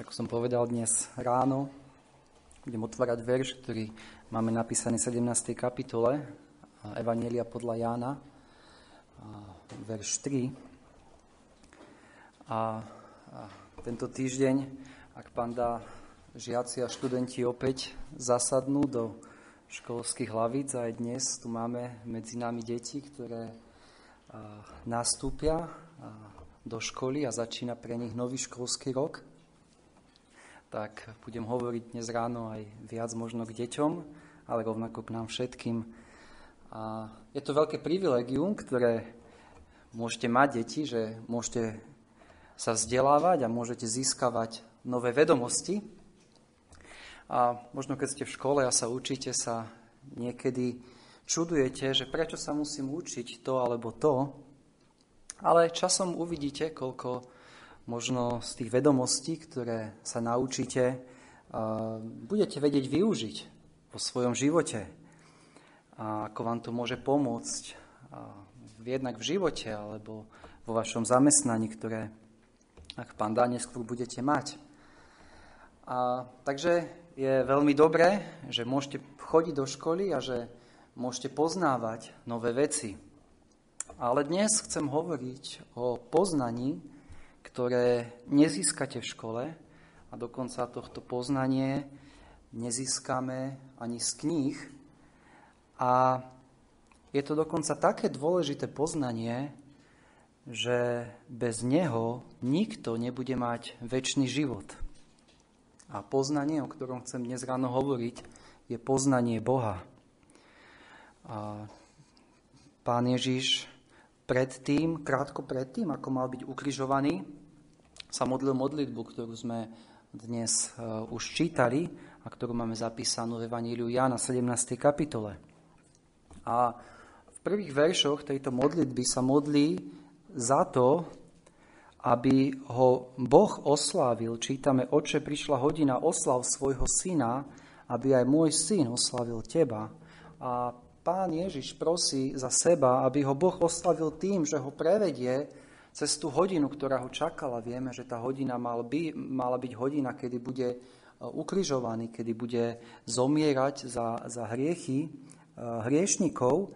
Ako som povedal dnes ráno, budem otvárať verš, ktorý máme napísaný v 17. kapitole Evanielia podľa Jána, verš 3. A, tento týždeň, ak pán dá žiaci a študenti opäť zasadnú do školských hlavíc, aj dnes tu máme medzi nami deti, ktoré nastúpia do školy a začína pre nich nový školský rok tak budem hovoriť dnes ráno aj viac možno k deťom, ale rovnako k nám všetkým. A je to veľké privilegium, ktoré môžete mať deti, že môžete sa vzdelávať a môžete získavať nové vedomosti. A možno keď ste v škole a sa učíte, sa niekedy čudujete, že prečo sa musím učiť to alebo to, ale časom uvidíte, koľko možno z tých vedomostí, ktoré sa naučíte, budete vedieť využiť vo svojom živote. A ako vám to môže pomôcť jednak v živote alebo vo vašom zamestnaní, ktoré, ak pán dá, neskôr budete mať. A, takže je veľmi dobré, že môžete chodiť do školy a že môžete poznávať nové veci. Ale dnes chcem hovoriť o poznaní, ktoré nezískate v škole a dokonca tohto poznanie nezískame ani z kníh. A je to dokonca také dôležité poznanie, že bez neho nikto nebude mať väčší život. A poznanie, o ktorom chcem dnes ráno hovoriť, je poznanie Boha. A pán Ježiš predtým, krátko predtým, ako mal byť ukrižovaný, sa modlil modlitbu, ktorú sme dnes uh, už čítali a ktorú máme zapísanú v Evaníliu Jána 17. kapitole. A v prvých veršoch tejto modlitby sa modlí za to, aby ho Boh oslávil. Čítame, Oče, prišla hodina, oslav svojho syna, aby aj môj syn oslavil teba. A pán Ježiš prosí za seba, aby ho Boh oslavil tým, že ho prevedie cez tú hodinu, ktorá ho čakala. Vieme, že tá hodina mal by, mala byť hodina, kedy bude e, ukrižovaný, kedy bude zomierať za, za hriechy e, hriešnikov.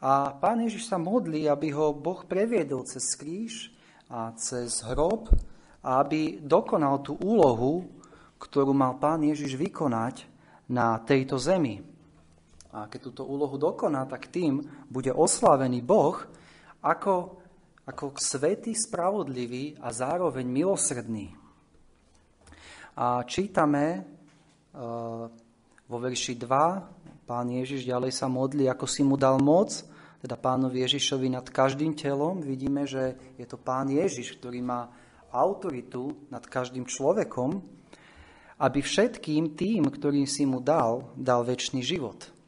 A pán Ježiš sa modlí, aby ho Boh previedol cez kríž a cez hrob a aby dokonal tú úlohu, ktorú mal pán Ježiš vykonať na tejto zemi. A keď túto úlohu dokoná, tak tým bude oslávený Boh ako, ako svetý, spravodlivý a zároveň milosrdný. A čítame uh, vo verši 2, pán Ježiš ďalej sa modlí, ako si mu dal moc, teda pánovi Ježišovi nad každým telom. Vidíme, že je to pán Ježiš, ktorý má autoritu nad každým človekom, aby všetkým tým, ktorým si mu dal, dal väčší život.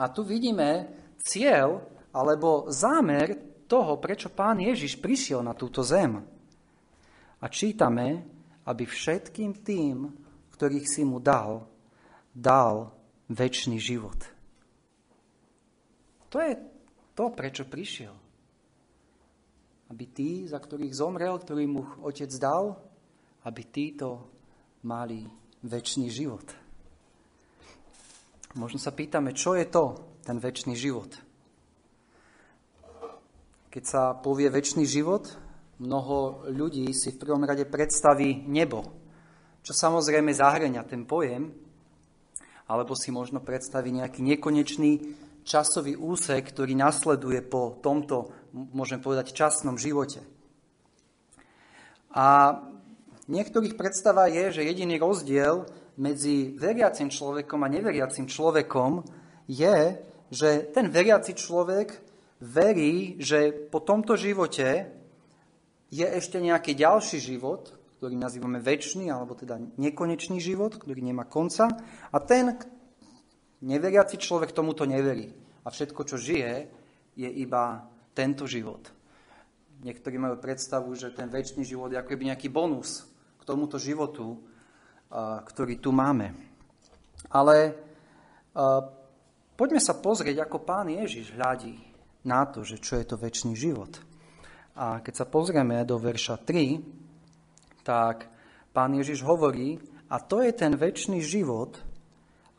A tu vidíme cieľ alebo zámer toho, prečo pán Ježiš prišiel na túto zem. A čítame, aby všetkým tým, ktorých si mu dal, dal väčší život. To je to, prečo prišiel. Aby tí, za ktorých zomrel, ktorý mu otec dal, aby títo mali väčší život. Možno sa pýtame, čo je to, ten väčší život. Keď sa povie väčší život, mnoho ľudí si v prvom rade predstaví nebo, čo samozrejme zahrania ten pojem, alebo si možno predstaví nejaký nekonečný časový úsek, ktorý nasleduje po tomto, môžem povedať, časnom živote. A niektorých predstava je, že jediný rozdiel medzi veriacim človekom a neveriacim človekom je, že ten veriaci človek verí, že po tomto živote je ešte nejaký ďalší život, ktorý nazývame väčší, alebo teda nekonečný život, ktorý nemá konca. A ten neveriaci človek tomuto neverí. A všetko, čo žije, je iba tento život. Niektorí majú predstavu, že ten väčší život je ako nejaký bonus k tomuto životu, ktorý tu máme. Ale poďme sa pozrieť, ako pán Ježiš hľadí na to, že čo je to väčší život. A keď sa pozrieme do verša 3, tak Pán Ježiš hovorí, a to je ten väčší život,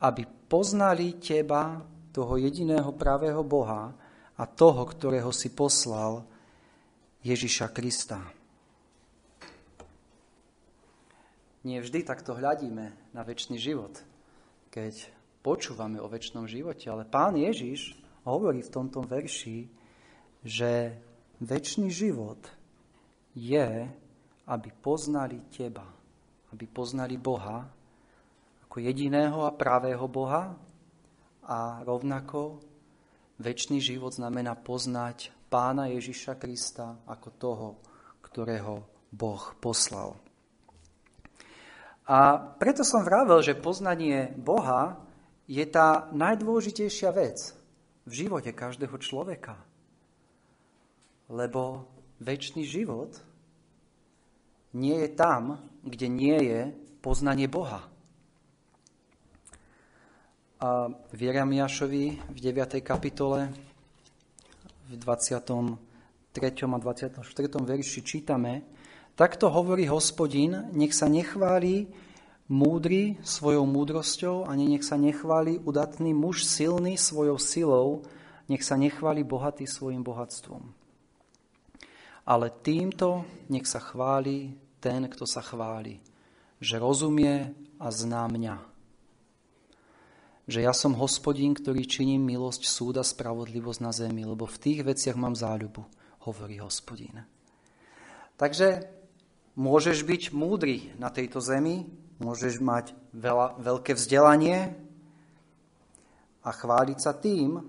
aby poznali teba, toho jediného pravého Boha a toho, ktorého si poslal, Ježiša Krista. Nie vždy takto hľadíme na väčší život, keď počúvame o väčšnom živote, ale pán Ježiš hovorí v tomto verši, že väčší život je, aby poznali teba, aby poznali Boha ako jediného a pravého Boha a rovnako väčší život znamená poznať pána Ježiša Krista ako toho, ktorého Boh poslal. A preto som vravel, že poznanie Boha je tá najdôležitejšia vec v živote každého človeka. Lebo väčší život nie je tam, kde nie je poznanie Boha. A v Jeremiašovi v 9. kapitole v 23. a 24. verši čítame, takto hovorí hospodin, nech sa nechváli múdry svojou múdrosťou, ani nech sa nechváli udatný muž silný svojou silou, nech sa nechváli bohatý svojim bohatstvom. Ale týmto nech sa chváli ten, kto sa chváli, že rozumie a zná mňa. Že ja som hospodín, ktorý činím milosť, súda, spravodlivosť na zemi, lebo v tých veciach mám záľubu, hovorí hospodín. Takže môžeš byť múdry na tejto zemi, môžeš mať veľa, veľké vzdelanie a chváliť sa tým,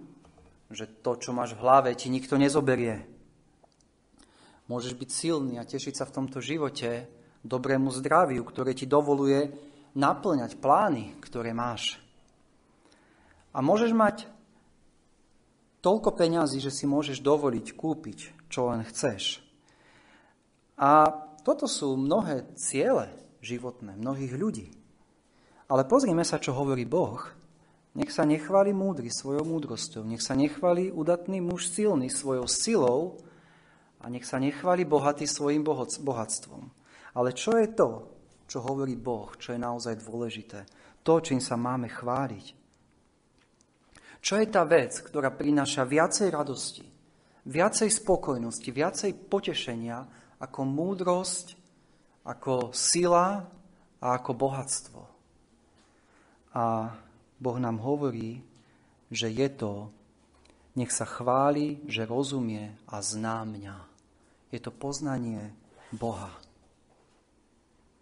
že to, čo máš v hlave, ti nikto nezoberie, Môžeš byť silný a tešiť sa v tomto živote dobrému zdraviu, ktoré ti dovoluje naplňať plány, ktoré máš. A môžeš mať toľko peňazí, že si môžeš dovoliť kúpiť, čo len chceš. A toto sú mnohé ciele životné mnohých ľudí. Ale pozrime sa, čo hovorí Boh. Nech sa nechváli múdry svojou múdrosťou, nech sa nechváli udatný muž silný svojou silou, a nech sa nechváli bohatý svojim bohatstvom. Ale čo je to, čo hovorí Boh, čo je naozaj dôležité? To, čím sa máme chváliť. Čo je tá vec, ktorá prináša viacej radosti, viacej spokojnosti, viacej potešenia ako múdrosť, ako sila a ako bohatstvo? A Boh nám hovorí, že je to, nech sa chváli, že rozumie a zná mňa je to poznanie Boha.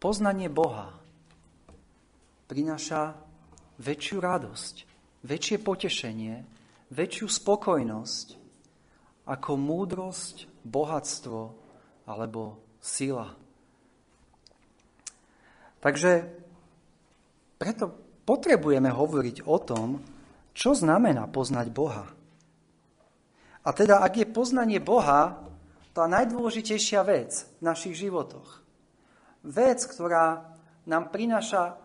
Poznanie Boha prináša väčšiu radosť, väčšie potešenie, väčšiu spokojnosť ako múdrosť, bohatstvo alebo sila. Takže preto potrebujeme hovoriť o tom, čo znamená poznať Boha. A teda, ak je poznanie Boha tá najdôležitejšia vec v našich životoch. Vec, ktorá nám prináša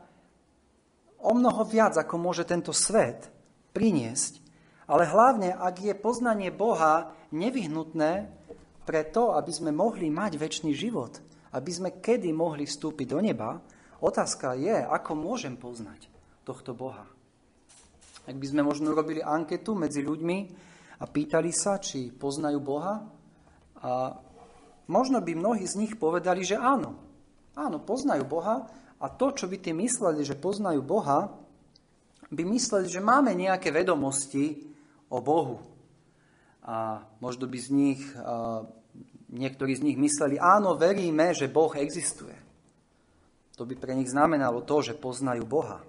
o mnoho viac, ako môže tento svet priniesť. Ale hlavne, ak je poznanie Boha nevyhnutné pre to, aby sme mohli mať väčší život, aby sme kedy mohli vstúpiť do neba, otázka je, ako môžem poznať tohto Boha. Ak by sme možno robili anketu medzi ľuďmi a pýtali sa, či poznajú Boha, a možno by mnohí z nich povedali, že áno. Áno, poznajú Boha a to, čo by tí mysleli, že poznajú Boha, by mysleli, že máme nejaké vedomosti o Bohu. A možno by z nich, niektorí z nich mysleli, áno, veríme, že Boh existuje. To by pre nich znamenalo to, že poznajú Boha.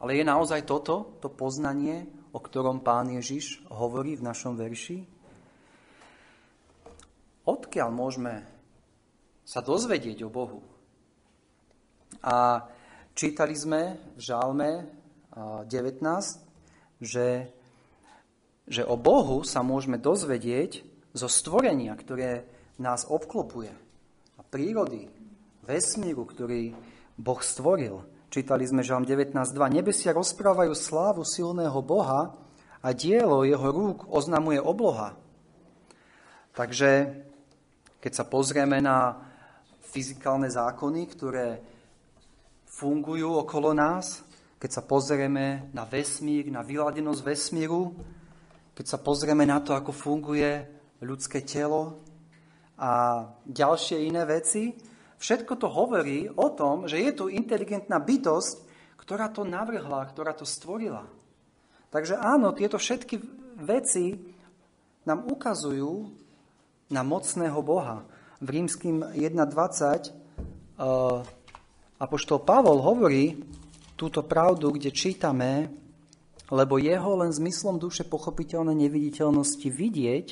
Ale je naozaj toto, to poznanie, o ktorom pán Ježiš hovorí v našom verši? odkiaľ môžeme sa dozvedieť o Bohu. A čítali sme v Žálme 19, že, že o Bohu sa môžeme dozvedieť zo stvorenia, ktoré nás obklopuje. A prírody, vesmíru, ktorý Boh stvoril. Čítali sme Žalm 19.2. Nebesia rozprávajú slávu silného Boha a dielo jeho rúk oznamuje obloha. Takže keď sa pozrieme na fyzikálne zákony, ktoré fungujú okolo nás, keď sa pozrieme na vesmír, na vyladenosť vesmíru, keď sa pozrieme na to, ako funguje ľudské telo a ďalšie iné veci, všetko to hovorí o tom, že je tu inteligentná bytosť, ktorá to navrhla, ktorá to stvorila. Takže áno, tieto všetky veci nám ukazujú na mocného Boha. V rímským 1.20 uh, Apoštol Pavol hovorí túto pravdu, kde čítame, lebo jeho len zmyslom duše pochopiteľné neviditeľnosti vidieť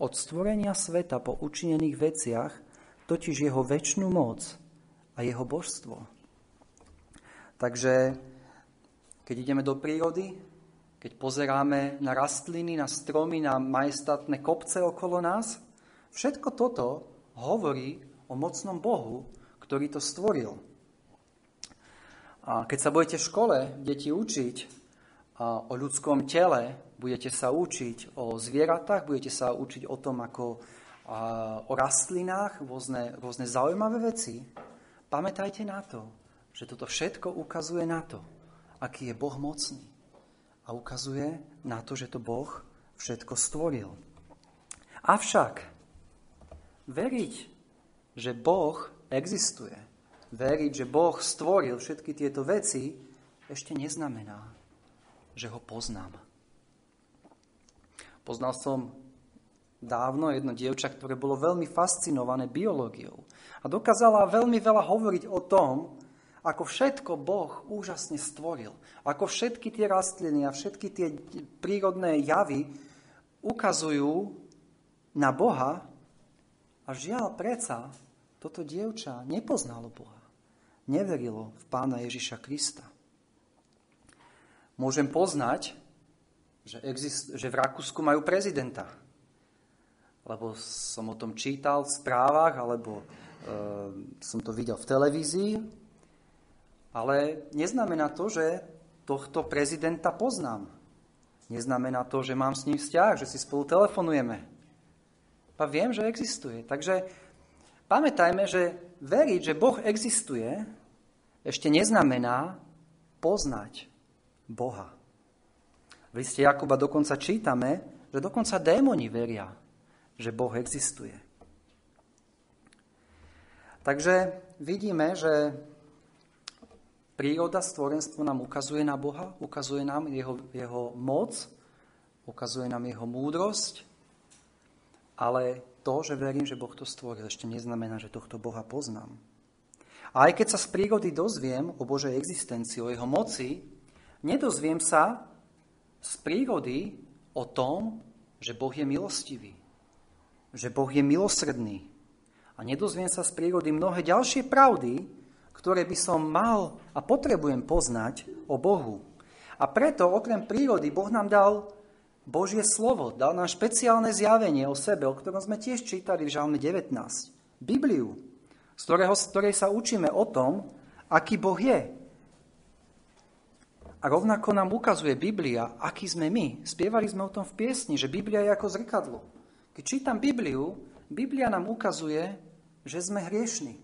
od stvorenia sveta po učinených veciach, totiž jeho väčšnú moc a jeho božstvo. Takže keď ideme do prírody, keď pozeráme na rastliny, na stromy, na majestátne kopce okolo nás, všetko toto hovorí o mocnom Bohu, ktorý to stvoril. A keď sa budete v škole, deti, učiť o ľudskom tele, budete sa učiť o zvieratách, budete sa učiť o tom, ako o rastlinách, rôzne, rôzne zaujímavé veci, pamätajte na to, že toto všetko ukazuje na to, aký je Boh mocný. A ukazuje na to, že to Boh všetko stvoril. Avšak veriť, že Boh existuje, veriť, že Boh stvoril všetky tieto veci, ešte neznamená, že ho poznám. Poznal som dávno jedno dievča, ktoré bolo veľmi fascinované biológiou a dokázala veľmi veľa hovoriť o tom, ako všetko Boh úžasne stvoril. Ako všetky tie rastliny a všetky tie prírodné javy ukazujú na Boha a žiaľ preca toto dievča nepoznalo Boha neverilo v pána Ježiša Krista. Môžem poznať, že, exist, že v Rakúsku majú prezidenta. Lebo som o tom čítal v správach, alebo e, som to videl v televízii. Ale neznamená to, že tohto prezidenta poznám. Neznamená to, že mám s ním vzťah, že si spolu telefonujeme. A viem, že existuje. Takže pamätajme, že veriť, že Boh existuje, ešte neznamená poznať Boha. V liste Jakuba dokonca čítame, že dokonca démoni veria, že Boh existuje. Takže vidíme, že príroda, stvorenstvo nám ukazuje na Boha, ukazuje nám jeho, jeho moc, ukazuje nám jeho múdrosť, ale to, že verím, že Boh to stvoril, ešte neznamená, že tohto Boha poznám. A aj keď sa z prírody dozviem o Božej existencii, o jeho moci, nedozviem sa z prírody o tom, že Boh je milostivý, že Boh je milosrdný. A nedozviem sa z prírody mnohé ďalšie pravdy, ktoré by som mal a potrebujem poznať o Bohu. A preto okrem prírody Boh nám dal Božie slovo, dal nám špeciálne zjavenie o sebe, o ktorom sme tiež čítali v Žalme 19. Bibliu z, ktorého, z ktorej sa učíme o tom, aký Boh je. A rovnako nám ukazuje Biblia, aký sme my. Spievali sme o tom v piesni, že Biblia je ako zrkadlo. Keď čítam Bibliu, Biblia nám ukazuje, že sme hriešni.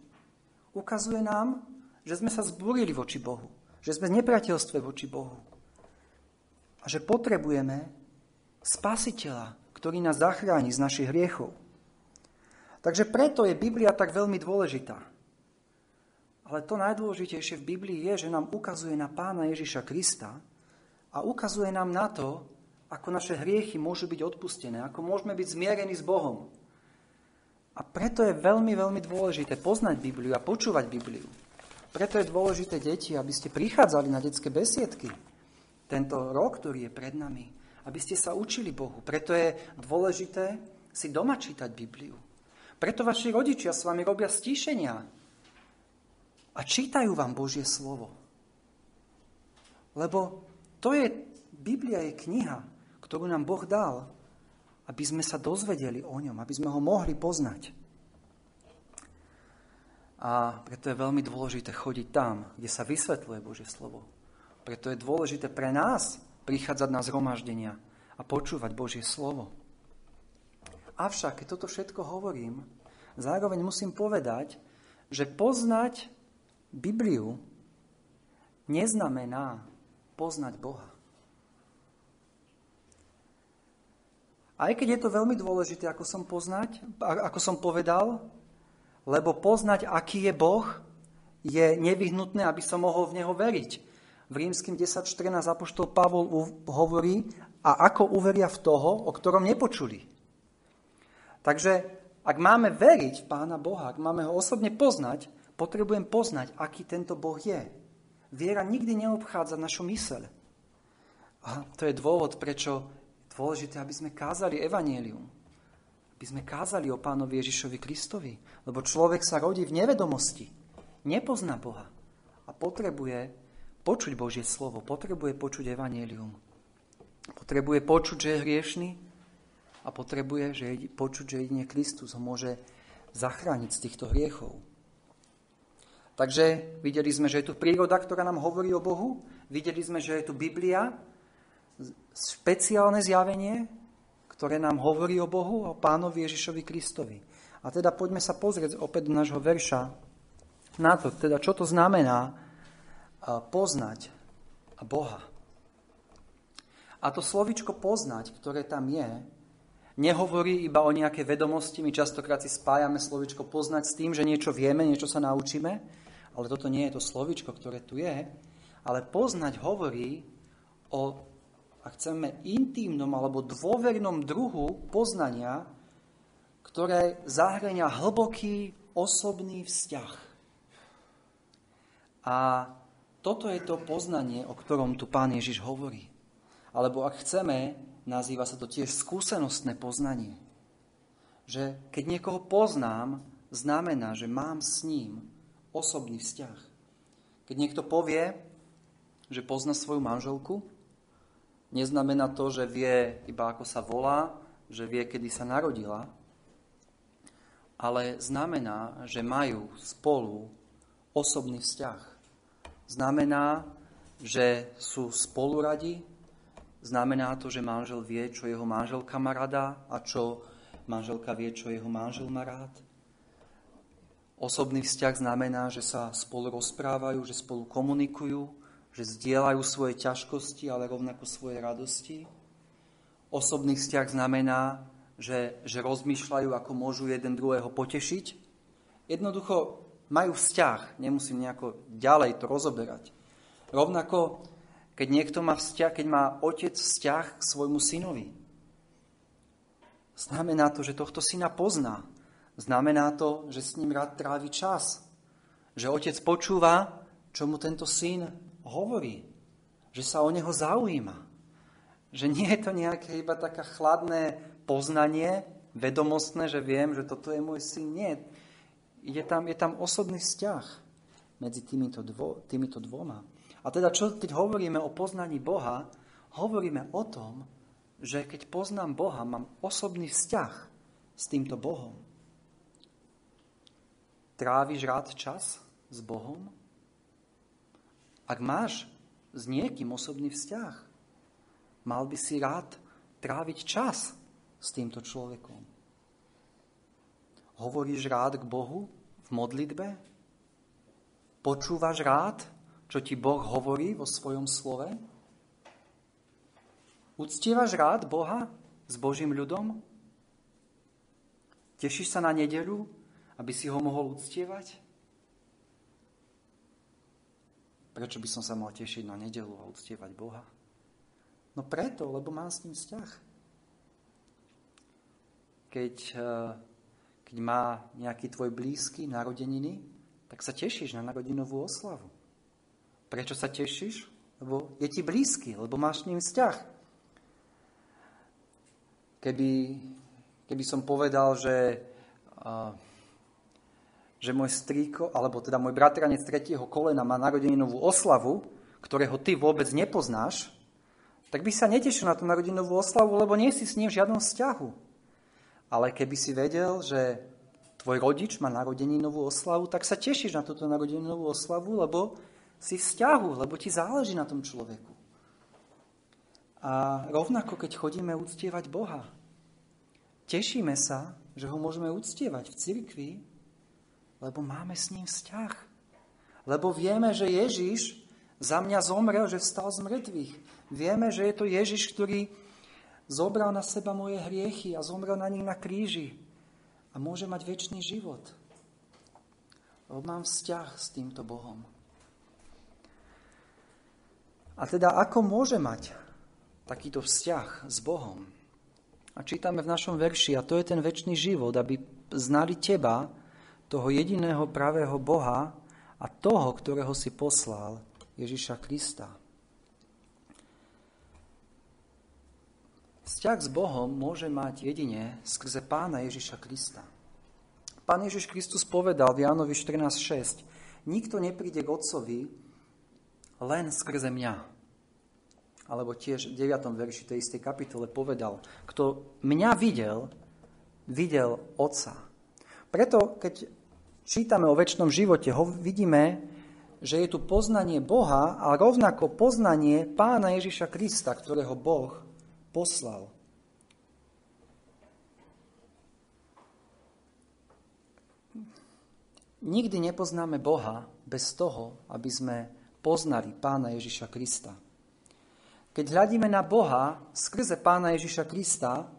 Ukazuje nám, že sme sa zbúrili voči Bohu. Že sme v nepriateľstve voči Bohu. A že potrebujeme spasiteľa, ktorý nás zachráni z našich hriechov. Takže preto je Biblia tak veľmi dôležitá. Ale to najdôležitejšie v Biblii je, že nám ukazuje na pána Ježiša Krista a ukazuje nám na to, ako naše hriechy môžu byť odpustené, ako môžeme byť zmierení s Bohom. A preto je veľmi, veľmi dôležité poznať Bibliu a počúvať Bibliu. Preto je dôležité, deti, aby ste prichádzali na detské besiedky tento rok, ktorý je pred nami, aby ste sa učili Bohu. Preto je dôležité si doma čítať Bibliu. Preto vaši rodičia s vami robia stíšenia a čítajú vám Božie slovo. Lebo to je, Biblia je kniha, ktorú nám Boh dal, aby sme sa dozvedeli o ňom, aby sme ho mohli poznať. A preto je veľmi dôležité chodiť tam, kde sa vysvetľuje Božie slovo. Preto je dôležité pre nás prichádzať na zhromaždenia a počúvať Božie slovo. Avšak, keď toto všetko hovorím, zároveň musím povedať, že poznať Bibliu neznamená poznať Boha. Aj keď je to veľmi dôležité, ako som, poznať, ako som povedal, lebo poznať, aký je Boh, je nevyhnutné, aby som mohol v Neho veriť. V rímským 10.14 apoštol Pavol hovorí, a ako uveria v toho, o ktorom nepočuli. Takže ak máme veriť v Pána Boha, ak máme ho osobne poznať, potrebujem poznať, aký tento Boh je. Viera nikdy neobchádza našu myseľ. A to je dôvod, prečo je dôležité, aby sme kázali evanielium. Aby sme kázali o pánovi Ježišovi Kristovi. Lebo človek sa rodí v nevedomosti. Nepozná Boha. A potrebuje počuť Božie slovo. Potrebuje počuť evanielium. Potrebuje počuť, že je hriešný, a potrebuje že počuť, že jedine Kristus ho môže zachrániť z týchto hriechov. Takže videli sme, že je tu príroda, ktorá nám hovorí o Bohu. Videli sme, že je tu Biblia, špeciálne zjavenie, ktoré nám hovorí o Bohu, o pánovi Ježišovi Kristovi. A teda poďme sa pozrieť opäť do nášho verša na to, teda čo to znamená poznať Boha. A to slovičko poznať, ktoré tam je, nehovorí iba o nejaké vedomosti. My častokrát si spájame slovičko poznať s tým, že niečo vieme, niečo sa naučíme, ale toto nie je to slovičko, ktoré tu je. Ale poznať hovorí o, ak chceme, intimnom alebo dôvernom druhu poznania, ktoré zahrania hlboký osobný vzťah. A toto je to poznanie, o ktorom tu pán Ježiš hovorí. Alebo ak chceme, nazýva sa to tiež skúsenostné poznanie. Že keď niekoho poznám, znamená, že mám s ním osobný vzťah. Keď niekto povie, že pozná svoju manželku, neznamená to, že vie iba ako sa volá, že vie, kedy sa narodila, ale znamená, že majú spolu osobný vzťah. Znamená, že sú spolu radi, Znamená to, že manžel vie, čo jeho manželka má rada a čo manželka vie, čo jeho manžel má rád. Osobný vzťah znamená, že sa spolu rozprávajú, že spolu komunikujú, že zdieľajú svoje ťažkosti, ale rovnako svoje radosti. Osobný vzťah znamená, že, že rozmýšľajú, ako môžu jeden druhého potešiť. Jednoducho majú vzťah, nemusím nejako ďalej to rozoberať. Rovnako keď niekto má vzťah, keď má otec vzťah k svojmu synovi. Znamená to, že tohto syna pozná. Znamená to, že s ním rád trávi čas. Že otec počúva, čo mu tento syn hovorí. Že sa o neho zaujíma. Že nie je to nejaké iba také chladné poznanie, vedomostné, že viem, že toto je môj syn. Nie. Je tam, je tam osobný vzťah medzi týmito, dvo, týmito dvoma. A teda, čo keď hovoríme o poznaní Boha, hovoríme o tom, že keď poznám Boha, mám osobný vzťah s týmto Bohom. Tráviš rád čas s Bohom? Ak máš s niekým osobný vzťah, mal by si rád tráviť čas s týmto človekom. Hovoríš rád k Bohu v modlitbe? Počúvaš rád čo ti Boh hovorí vo svojom slove? Uctievaš rád Boha s Božím ľudom? Tešíš sa na nedelu, aby si ho mohol uctievať? Prečo by som sa mal tešiť na nedelu a uctievať Boha? No preto, lebo mám s ním vzťah. Keď, eh, keď má nejaký tvoj blízky narodeniny, tak sa tešíš na narodinovú oslavu. Prečo sa tešíš? Lebo je ti blízky, lebo máš s ním vzťah. Keby, keby som povedal, že, uh, že môj strýko, alebo teda môj bratranec tretieho kolena má narodeninovú oslavu, ktorého ty vôbec nepoznáš, tak by sa netešil na tú narodinovú oslavu, lebo nie si s ním v žiadnom vzťahu. Ale keby si vedel, že tvoj rodič má narodeninovú oslavu, tak sa tešíš na túto narodeninovú oslavu, lebo si vzťahu, lebo ti záleží na tom človeku. A rovnako, keď chodíme uctievať Boha, tešíme sa, že ho môžeme uctievať v cirkvi, Lebo máme s ním vzťah. Lebo vieme, že Ježiš za mňa zomrel, že vstal z mŕtvych. Vieme, že je to Ježiš, ktorý zobral na seba moje hriechy a zomrel na nich na kríži a môže mať väčší život. Lebo mám vzťah s týmto Bohom. A teda ako môže mať takýto vzťah s Bohom? A čítame v našom verši, a to je ten väčší život, aby znali teba, toho jediného pravého Boha a toho, ktorého si poslal, Ježiša Krista. Vzťah s Bohom môže mať jedine skrze Pána Ježiša Krista. Pán Ježiš Kristus povedal v Jánovi 14.6 Nikto nepríde k Otcovi len skrze mňa. Alebo tiež v 9. verši tej istej kapitole povedal, kto mňa videl, videl Otca. Preto, keď čítame o väčšnom živote, ho vidíme, že je tu poznanie Boha a rovnako poznanie Pána Ježiša Krista, ktorého Boh poslal. Nikdy nepoznáme Boha bez toho, aby sme poznali Pána Ježiša Krista. Keď hľadíme na Boha skrze Pána Ježiša Krista,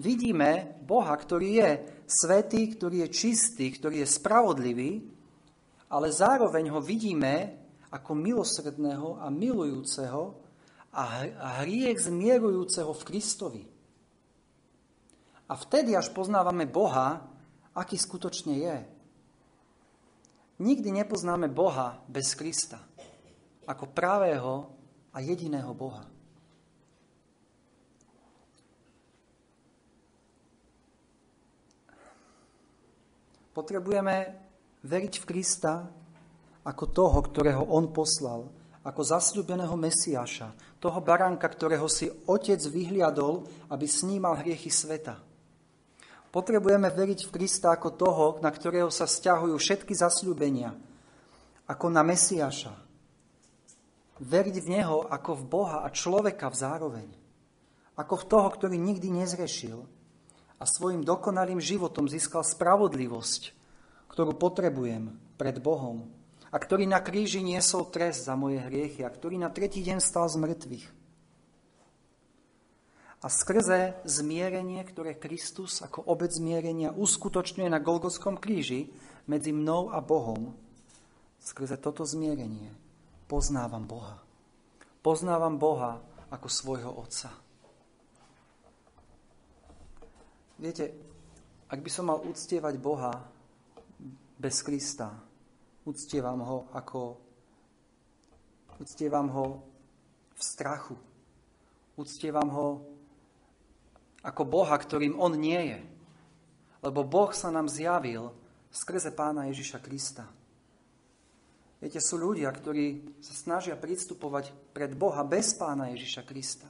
vidíme Boha, ktorý je svetý, ktorý je čistý, ktorý je spravodlivý, ale zároveň ho vidíme ako milosredného a milujúceho, a hriech zmierujúceho v Kristovi. A vtedy až poznávame Boha, aký skutočne je. Nikdy nepoznáme Boha bez Krista, ako pravého a jediného Boha. Potrebujeme veriť v Krista ako toho, ktorého On poslal, ako zasľúbeného Mesiáša, toho baránka, ktorého si Otec vyhliadol, aby snímal hriechy sveta. Potrebujeme veriť v Krista ako toho, na ktorého sa vzťahujú všetky zasľúbenia, ako na Mesiáša. Veriť v Neho ako v Boha a človeka v zároveň. Ako v toho, ktorý nikdy nezrešil a svojim dokonalým životom získal spravodlivosť, ktorú potrebujem pred Bohom a ktorý na kríži niesol trest za moje hriechy a ktorý na tretí deň stal z mŕtvych. A skrze zmierenie, ktoré Kristus ako obec zmierenia uskutočňuje na Golgotskom kríži medzi mnou a Bohom, skrze toto zmierenie poznávam Boha. Poznávam Boha ako svojho Otca. Viete, ak by som mal uctievať Boha bez Krista, Uctievam ho ako uctievam ho v strachu. Uctievam ho ako Boha, ktorým on nie je. Lebo Boh sa nám zjavil skrze pána Ježiša Krista. Viete, sú ľudia, ktorí sa snažia pristupovať pred Boha bez pána Ježiša Krista.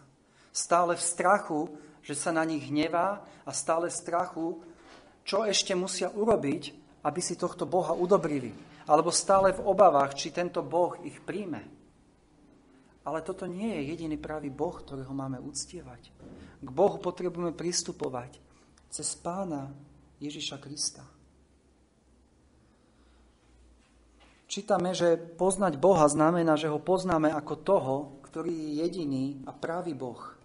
Stále v strachu, že sa na nich hnevá a stále strachu, čo ešte musia urobiť, aby si tohto Boha udobrili alebo stále v obavách, či tento Boh ich príjme. Ale toto nie je jediný pravý Boh, ktorého máme uctievať. K Bohu potrebujeme pristupovať cez pána Ježiša Krista. Čítame, že poznať Boha znamená, že ho poznáme ako toho, ktorý je jediný a pravý Boh.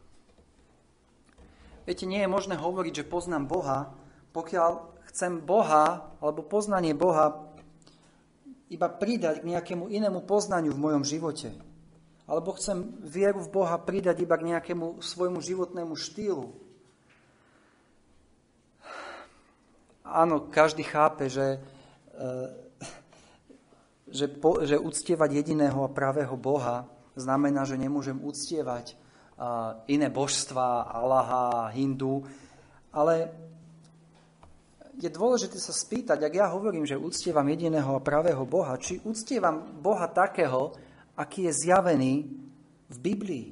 Viete, nie je možné hovoriť, že poznám Boha, pokiaľ chcem Boha, alebo poznanie Boha iba pridať k nejakému inému poznaniu v mojom živote. Alebo chcem vieru v Boha pridať iba k nejakému svojmu životnému štýlu. Áno, každý chápe, že, e, že, po, že uctievať jediného a pravého Boha znamená, že nemôžem uctievať iné božstva, Allaha, Hindu, ale je dôležité sa spýtať, ak ja hovorím, že uctievam jediného a pravého Boha, či uctievam Boha takého, aký je zjavený v Biblii,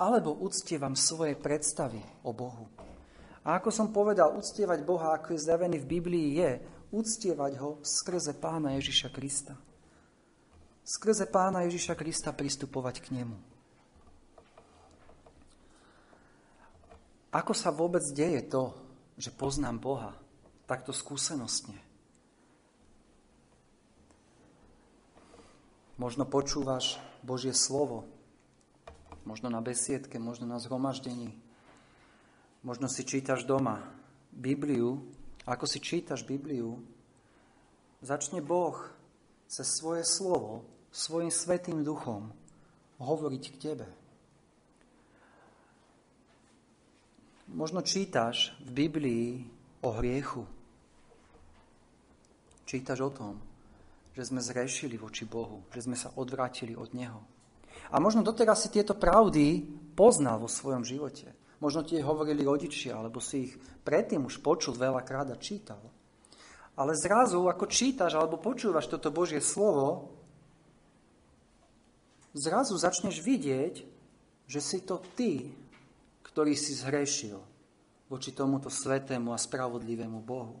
alebo uctievam svoje predstavy o Bohu. A ako som povedal, uctievať Boha, ako je zjavený v Biblii, je uctievať ho skrze pána Ježiša Krista. Skrze pána Ježiša Krista pristupovať k nemu. Ako sa vôbec deje to, že poznám Boha takto skúsenostne? Možno počúvaš Božie slovo, možno na besiedke, možno na zhromaždení, možno si čítaš doma Bibliu. Ako si čítaš Bibliu, začne Boh cez svoje slovo, svojim svetým duchom hovoriť k tebe. Možno čítaš v Biblii o hriechu. Čítaš o tom, že sme zrešili voči Bohu, že sme sa odvrátili od Neho. A možno doteraz si tieto pravdy poznal vo svojom živote. Možno ti hovorili rodičia, alebo si ich predtým už počul veľakrát a čítal. Ale zrazu, ako čítaš alebo počúvaš toto Božie slovo, zrazu začneš vidieť, že si to ty, ktorý si zhrešil voči tomuto svetému a spravodlivému Bohu.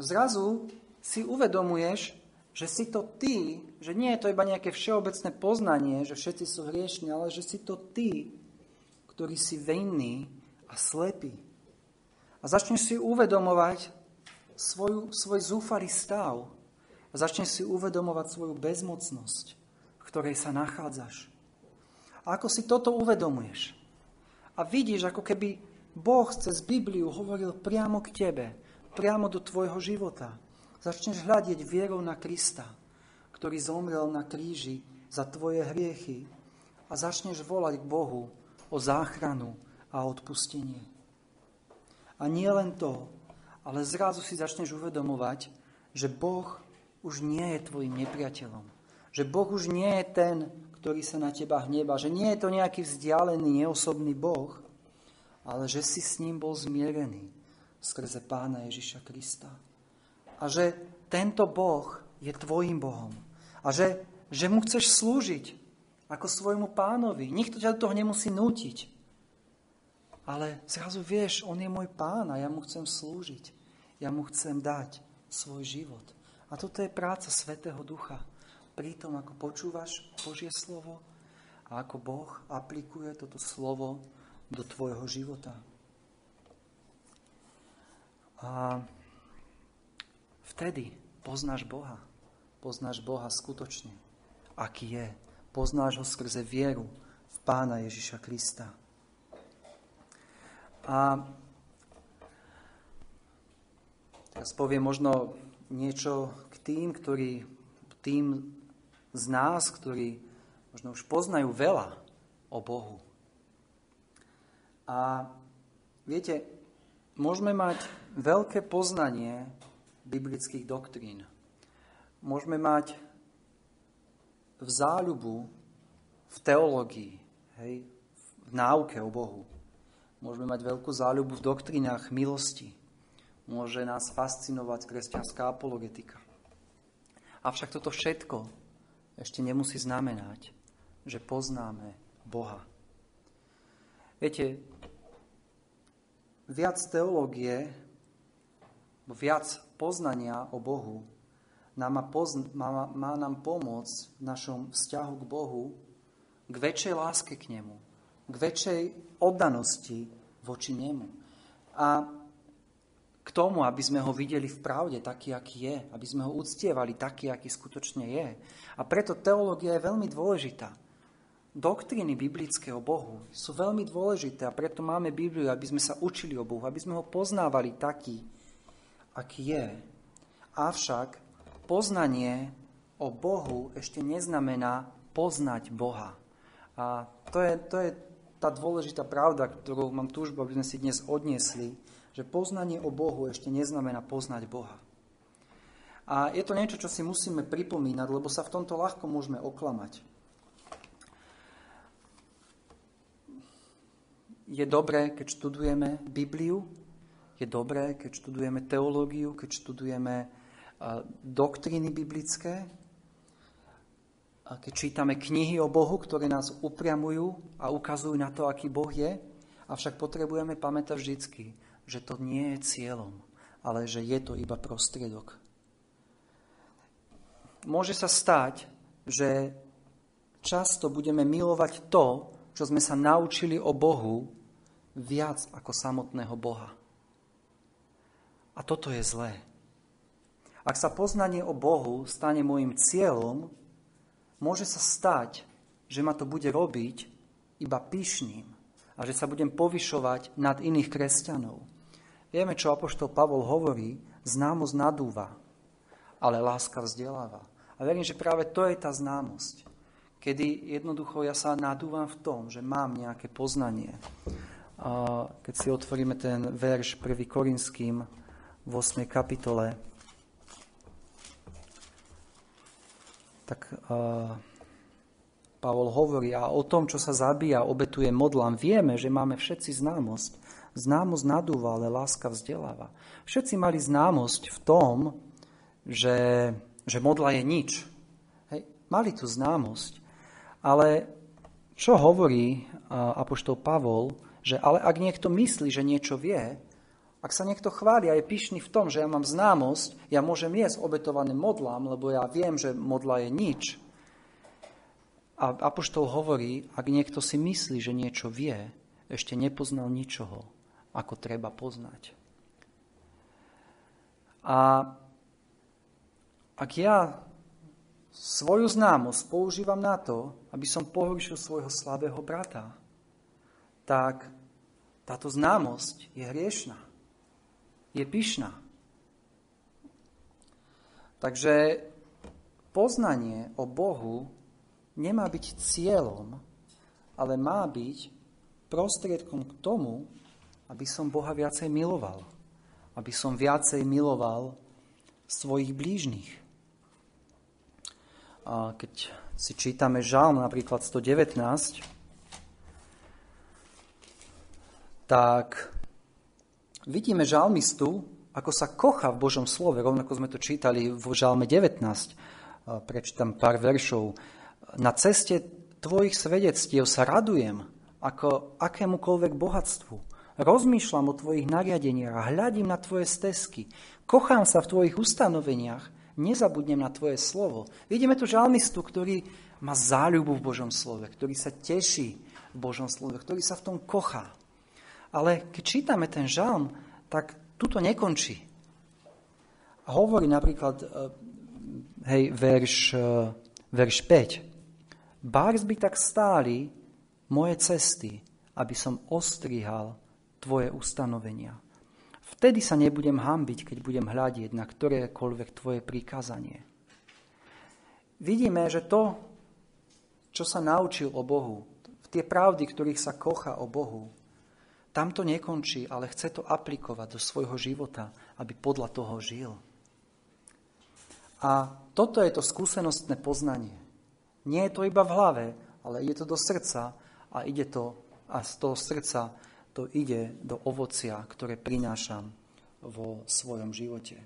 Zrazu si uvedomuješ, že si to ty, že nie je to iba nejaké všeobecné poznanie, že všetci sú hriešni, ale že si to ty, ktorý si vinný a slepý. A začneš si uvedomovať svoju, svoj zúfalý stav. A začneš si uvedomovať svoju bezmocnosť, v ktorej sa nachádzaš. A ako si toto uvedomuješ? A vidíš, ako keby Boh cez Bibliu hovoril priamo k tebe, priamo do tvojho života Začneš hľadiť vierou na Krista, ktorý zomrel na kríži za tvoje hriechy a začneš volať k Bohu o záchranu a odpustenie. A nie len to, ale zrazu si začneš uvedomovať, že Boh už nie je tvojim nepriateľom. Že Boh už nie je ten, ktorý sa na teba hneba. Že nie je to nejaký vzdialený, neosobný Boh, ale že si s ním bol zmierený skrze Pána Ježiša Krista a že tento Boh je tvojim Bohom a že, že mu chceš slúžiť ako svojmu pánovi. Nikto ťa do toho nemusí nútiť. Ale zrazu vieš, on je môj pán a ja mu chcem slúžiť. Ja mu chcem dať svoj život. A toto je práca Svetého Ducha. Pri tom, ako počúvaš Božie slovo a ako Boh aplikuje toto slovo do tvojho života. A Vtedy poznáš Boha. Poznáš Boha skutočne, aký je. Poznáš ho skrze vieru v Pána Ježiša Krista. A teraz poviem možno niečo k tým, ktorí, tým z nás, ktorí možno už poznajú veľa o Bohu. A viete, môžeme mať veľké poznanie biblických doktrín. Môžeme mať v záľubu, v teológii, hej, v náuke o Bohu. Môžeme mať veľkú záľubu v doktrínach milosti. Môže nás fascinovať kresťanská apologetika. Avšak toto všetko ešte nemusí znamenať, že poznáme Boha. Viete, viac teológie, viac poznania o Bohu nám má, pozn- má, má nám pomôcť v našom vzťahu k Bohu k väčšej láske k Nemu, k väčšej oddanosti voči Nemu. A k tomu, aby sme ho videli v pravde taký, aký je, aby sme ho uctievali taký, aký skutočne je. A preto teológia je veľmi dôležitá. Doktríny biblické o Bohu sú veľmi dôležité a preto máme Bibliu, aby sme sa učili o Bohu, aby sme ho poznávali taký, aký je. Avšak poznanie o Bohu ešte neznamená poznať Boha. A to je, to je tá dôležitá pravda, ktorú mám túžbu, aby sme si dnes odniesli, že poznanie o Bohu ešte neznamená poznať Boha. A je to niečo, čo si musíme pripomínať, lebo sa v tomto ľahko môžeme oklamať. Je dobré, keď študujeme Bibliu, je dobré, keď študujeme teológiu, keď študujeme doktríny biblické, a keď čítame knihy o Bohu, ktoré nás upriamujú a ukazujú na to, aký Boh je, avšak potrebujeme pamätať vždycky, že to nie je cieľom, ale že je to iba prostriedok. Môže sa stať, že často budeme milovať to, čo sme sa naučili o Bohu, viac ako samotného Boha. A toto je zlé. Ak sa poznanie o Bohu stane môjim cieľom, môže sa stať, že ma to bude robiť iba pyšným a že sa budem povyšovať nad iných kresťanov. Vieme, čo apoštol Pavol hovorí, známosť nadúva, ale láska vzdeláva. A verím, že práve to je tá známosť, kedy jednoducho ja sa nadúvam v tom, že mám nejaké poznanie. Keď si otvoríme ten verš 1. Korinským v 8. kapitole, tak Pavol hovorí a o tom, čo sa zabíja, obetuje modlám, vieme, že máme všetci známosť. Známosť nadúva, ale láska vzdeláva. Všetci mali známosť v tom, že, že modla je nič. Hej, mali tu známosť. Ale čo hovorí apoštol Pavol, že ale ak niekto myslí, že niečo vie, ak sa niekto chváli a je pyšný v tom, že ja mám známosť, ja môžem jesť obetované modlám, lebo ja viem, že modla je nič. A Apoštol hovorí, ak niekto si myslí, že niečo vie, ešte nepoznal ničoho, ako treba poznať. A ak ja svoju známosť používam na to, aby som pohoršil svojho slabého brata, tak táto známosť je hriešná je pyšná. Takže poznanie o Bohu nemá byť cieľom, ale má byť prostriedkom k tomu, aby som Boha viacej miloval. Aby som viacej miloval svojich blížnych. A keď si čítame žalm napríklad 119, tak vidíme žalmistu, ako sa kocha v Božom slove, rovnako sme to čítali v žalme 19, prečítam pár veršov. Na ceste tvojich svedectiev sa radujem ako akémukoľvek bohatstvu. Rozmýšľam o tvojich nariadeniach a hľadím na tvoje stezky. Kochám sa v tvojich ustanoveniach, nezabudnem na tvoje slovo. Vidíme tu žalmistu, ktorý má záľubu v Božom slove, ktorý sa teší v Božom slove, ktorý sa v tom kochá. Ale keď čítame ten žalm, tak tuto nekončí. Hovorí napríklad, eh, hej, verš, eh, verš 5. Bárs by tak stáli moje cesty, aby som ostrihal tvoje ustanovenia. Vtedy sa nebudem hambiť, keď budem hľadiť na ktorékoľvek tvoje prikázanie. Vidíme, že to, čo sa naučil o Bohu, tie pravdy, ktorých sa kocha o Bohu, tam to nekončí, ale chce to aplikovať do svojho života, aby podľa toho žil. A toto je to skúsenostné poznanie. Nie je to iba v hlave, ale ide to do srdca a ide to a z toho srdca to ide do ovocia, ktoré prinášam vo svojom živote.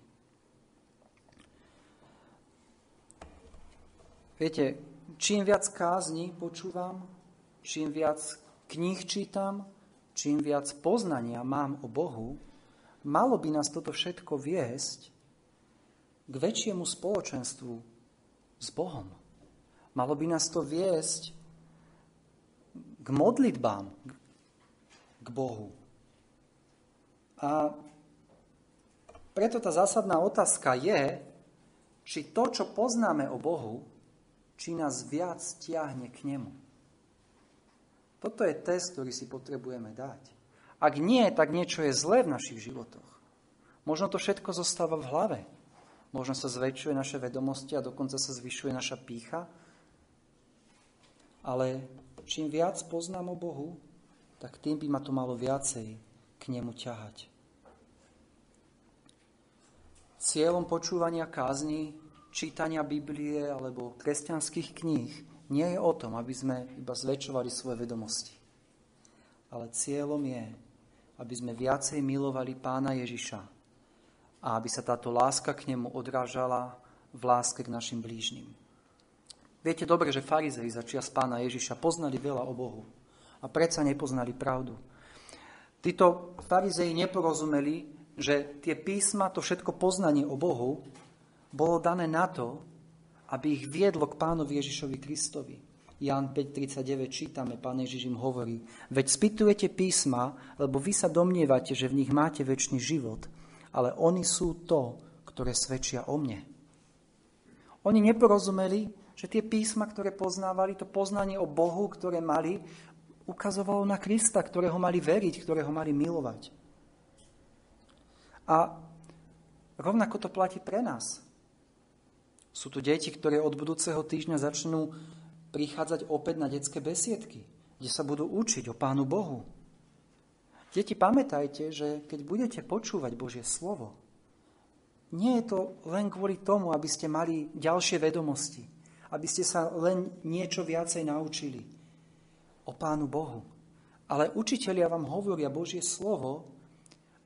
Viete, čím viac kázni počúvam, čím viac kníh čítam, čím viac poznania mám o Bohu, malo by nás toto všetko viesť k väčšiemu spoločenstvu s Bohom. Malo by nás to viesť k modlitbám k Bohu. A preto tá zásadná otázka je, či to, čo poznáme o Bohu, či nás viac tiahne k Nemu. Toto je test, ktorý si potrebujeme dať. Ak nie, tak niečo je zlé v našich životoch. Možno to všetko zostáva v hlave. Možno sa zväčšuje naše vedomosti a dokonca sa zvyšuje naša pícha. Ale čím viac poznám o Bohu, tak tým by ma to malo viacej k nemu ťahať. Cieľom počúvania kázni, čítania Biblie alebo kresťanských kníh nie je o tom, aby sme iba zväčšovali svoje vedomosti. Ale cieľom je, aby sme viacej milovali pána Ježiša a aby sa táto láska k nemu odrážala v láske k našim blížnym. Viete dobre, že farizei za čias pána Ježiša poznali veľa o Bohu a predsa nepoznali pravdu. Títo farizei neporozumeli, že tie písma, to všetko poznanie o Bohu, bolo dané na to, aby ich viedlo k pánovi Ježišovi Kristovi. Jan 5.39 čítame, pán Ježiš im hovorí, veď spýtujete písma, lebo vy sa domnievate, že v nich máte väčší život, ale oni sú to, ktoré svedčia o mne. Oni neporozumeli, že tie písma, ktoré poznávali, to poznanie o Bohu, ktoré mali, ukazovalo na Krista, ktorého mali veriť, ktorého mali milovať. A rovnako to platí pre nás. Sú tu deti, ktoré od budúceho týždňa začnú prichádzať opäť na detské besiedky, kde sa budú učiť o Pánu Bohu. Deti, pamätajte, že keď budete počúvať Božie slovo, nie je to len kvôli tomu, aby ste mali ďalšie vedomosti, aby ste sa len niečo viacej naučili o Pánu Bohu. Ale učitelia vám hovoria Božie slovo,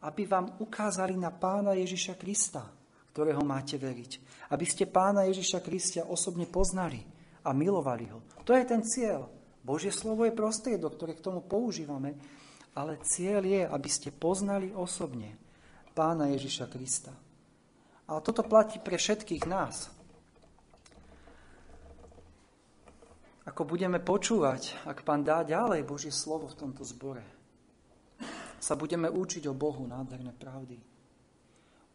aby vám ukázali na Pána Ježiša Krista, ktorého máte veriť. Aby ste Pána Ježiša Krista osobne poznali a milovali ho. To je ten cieľ. Božie slovo je prostriedok, ktoré k tomu používame, ale cieľ je, aby ste poznali osobne Pána Ježiša Krista. Ale toto platí pre všetkých nás. Ako budeme počúvať, ak pán dá ďalej Božie slovo v tomto zbore, sa budeme učiť o Bohu nádherné pravdy.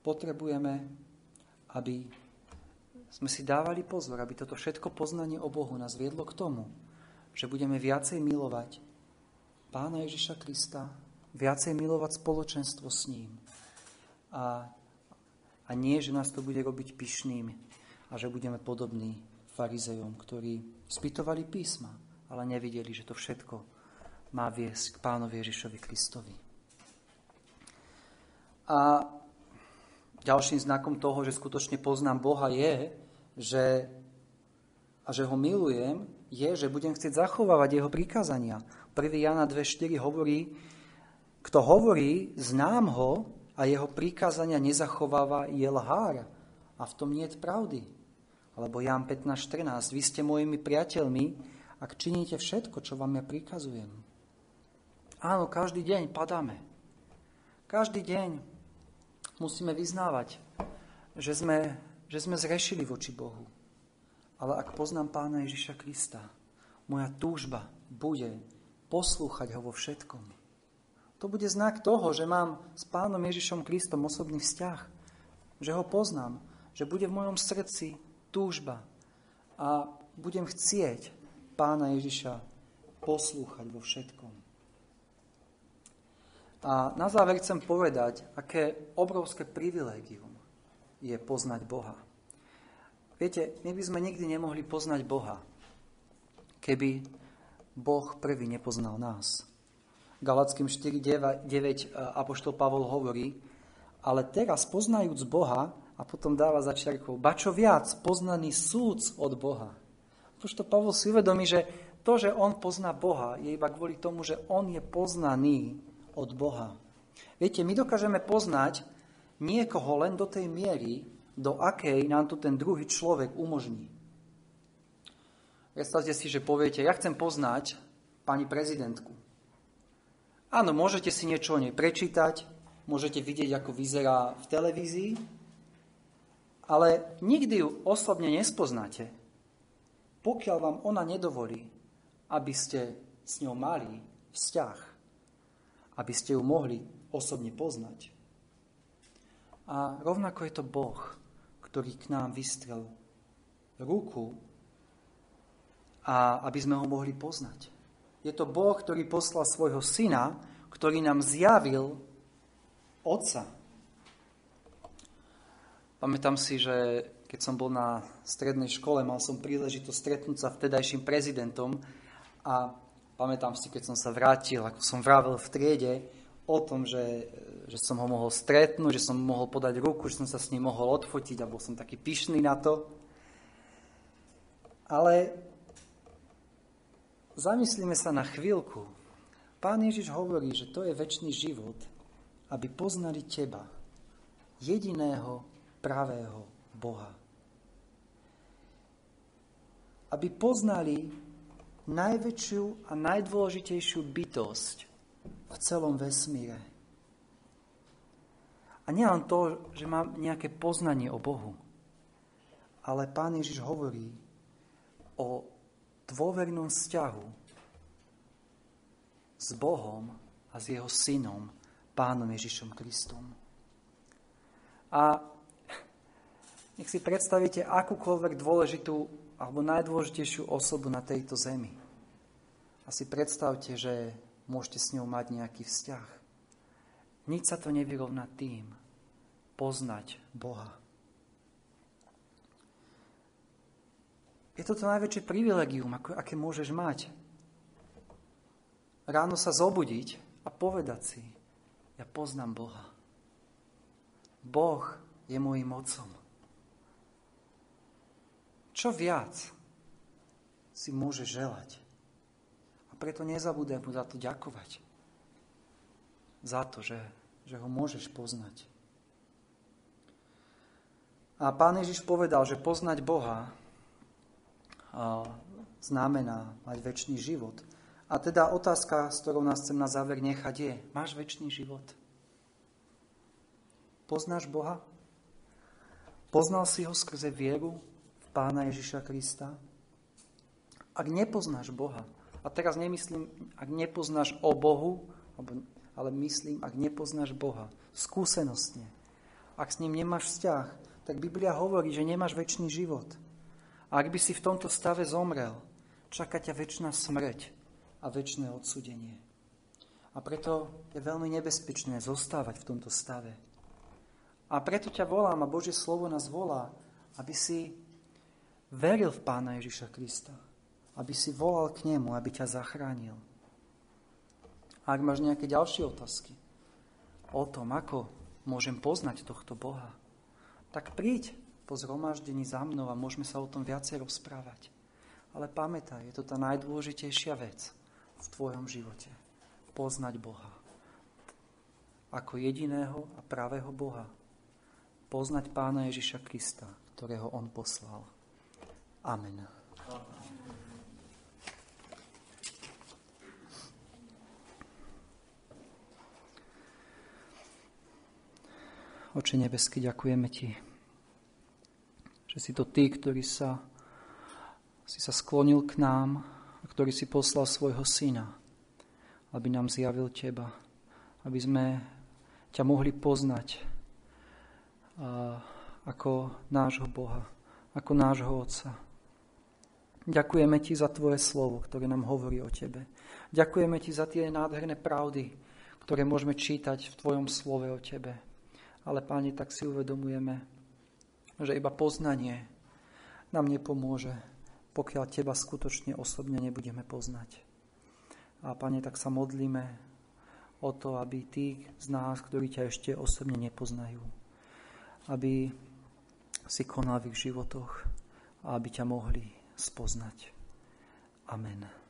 Potrebujeme, aby sme si dávali pozor, aby toto všetko poznanie o Bohu nás viedlo k tomu, že budeme viacej milovať Pána Ježiša Krista, viacej milovať spoločenstvo s ním a a nie, že nás to bude robiť pyšnými a že budeme podobní farizejom, ktorí spýtovali písma, ale nevideli, že to všetko má viesť k pánovi Ježišovi Kristovi. A ďalším znakom toho, že skutočne poznám Boha je, že, a že ho milujem, je, že budem chcieť zachovávať jeho prikázania. 1. Jana 2.4 hovorí, kto hovorí, znám ho, a jeho príkazania nezachováva, je lhár a v tom nie je pravdy. Alebo Ján 15.14, vy ste mojimi priateľmi, ak činíte všetko, čo vám ja prikazujem. Áno, každý deň padáme. Každý deň musíme vyznávať, že sme, že sme zrešili voči Bohu. Ale ak poznám Pána Ježiša Krista, moja túžba bude poslúchať ho vo všetkom. To bude znak toho, že mám s Pánom Ježišom Kristom osobný vzťah, že ho poznám, že bude v mojom srdci túžba a budem chcieť Pána Ježiša poslúchať vo všetkom. A na záver chcem povedať, aké obrovské privilégium je poznať Boha. Viete, my by sme nikdy nemohli poznať Boha, keby Boh prvý nepoznal nás. Galackým 4.9 Apoštol Pavol hovorí, ale teraz poznajúc Boha, a potom dáva začiarkov, ba čo viac, poznaný súd od Boha. Apoštol Pavol si uvedomí, že to, že on pozná Boha, je iba kvôli tomu, že on je poznaný od Boha. Viete, my dokážeme poznať niekoho len do tej miery, do akej nám to ten druhý človek umožní. Predstavte si, že poviete, ja chcem poznať pani prezidentku. Áno, môžete si niečo o nej prečítať, môžete vidieť, ako vyzerá v televízii, ale nikdy ju osobne nespoznáte, pokiaľ vám ona nedovolí, aby ste s ňou mali vzťah, aby ste ju mohli osobne poznať. A rovnako je to Boh, ktorý k nám vystrel ruku, a aby sme ho mohli poznať. Je to Boh, ktorý poslal svojho syna, ktorý nám zjavil Otca. Pamätám si, že keď som bol na strednej škole, mal som príležitosť stretnúť sa vtedajším prezidentom a pamätám si, keď som sa vrátil, ako som vravel v triede, o tom, že, že som ho mohol stretnúť, že som mohol podať ruku, že som sa s ním mohol odfotiť a bol som taký pyšný na to. Ale Zamyslíme sa na chvíľku. Pán Ježiš hovorí, že to je väčší život, aby poznali teba, jediného pravého Boha. Aby poznali najväčšiu a najdôležitejšiu bytosť v celom vesmíre. A nie len to, že mám nejaké poznanie o Bohu, ale Pán Ježiš hovorí o dôvernom vzťahu s Bohom a s jeho synom, pánom Ježišom Kristom. A Nech si predstavíte akúkoľvek dôležitú alebo najdôležitejšiu osobu na tejto zemi. A si predstavte, že môžete s ňou mať nejaký vzťah. Nič sa to nevyrovná tým. Poznať Boha. Je to to najväčšie privilegium, aké môžeš mať. Ráno sa zobudiť a povedať si, ja poznám Boha. Boh je môjim mocom. Čo viac si môže želať? A preto nezabúdaj mu za to ďakovať. Za to, že, že ho môžeš poznať. A pán Ježiš povedal, že poznať Boha znamená mať väčší život. A teda otázka, s ktorou nás chcem na záver nechať je, máš väčší život? Poznáš Boha? Poznal si ho skrze vieru pána Ježiša Krista? Ak nepoznáš Boha, a teraz nemyslím, ak nepoznáš o Bohu, ale myslím, ak nepoznáš Boha skúsenostne, ak s ním nemáš vzťah, tak Biblia hovorí, že nemáš väčší život. A ak by si v tomto stave zomrel, čaká ťa väčšiná smrť a väčšie odsudenie. A preto je veľmi nebezpečné zostávať v tomto stave. A preto ťa volám a Božie slovo nás volá, aby si veril v Pána Ježiša Krista, aby si volal k nemu, aby ťa zachránil. A ak máš nejaké ďalšie otázky o tom, ako môžem poznať tohto Boha, tak príď po zhromaždení za mnou a môžeme sa o tom viacej rozprávať. Ale pamätaj, je to tá najdôležitejšia vec v tvojom živote. Poznať Boha. Ako jediného a pravého Boha. Poznať Pána Ježiša Krista, ktorého On poslal. Amen. Oče nebesky, ďakujeme Ti, že si to Ty, ktorý sa, si sa sklonil k nám a ktorý si poslal svojho Syna, aby nám zjavil Teba, aby sme ťa mohli poznať ako nášho Boha, ako nášho Otca. Ďakujeme Ti za Tvoje slovo, ktoré nám hovorí o Tebe. Ďakujeme Ti za tie nádherné pravdy, ktoré môžeme čítať v Tvojom slove o Tebe. Ale, Páni, tak si uvedomujeme, že iba poznanie nám nepomôže, pokiaľ Teba skutočne osobne nebudeme poznať. A, Pane, tak sa modlíme o to, aby tí z nás, ktorí ťa ešte osobne nepoznajú, aby si konal v ich životoch a aby ťa mohli spoznať. Amen.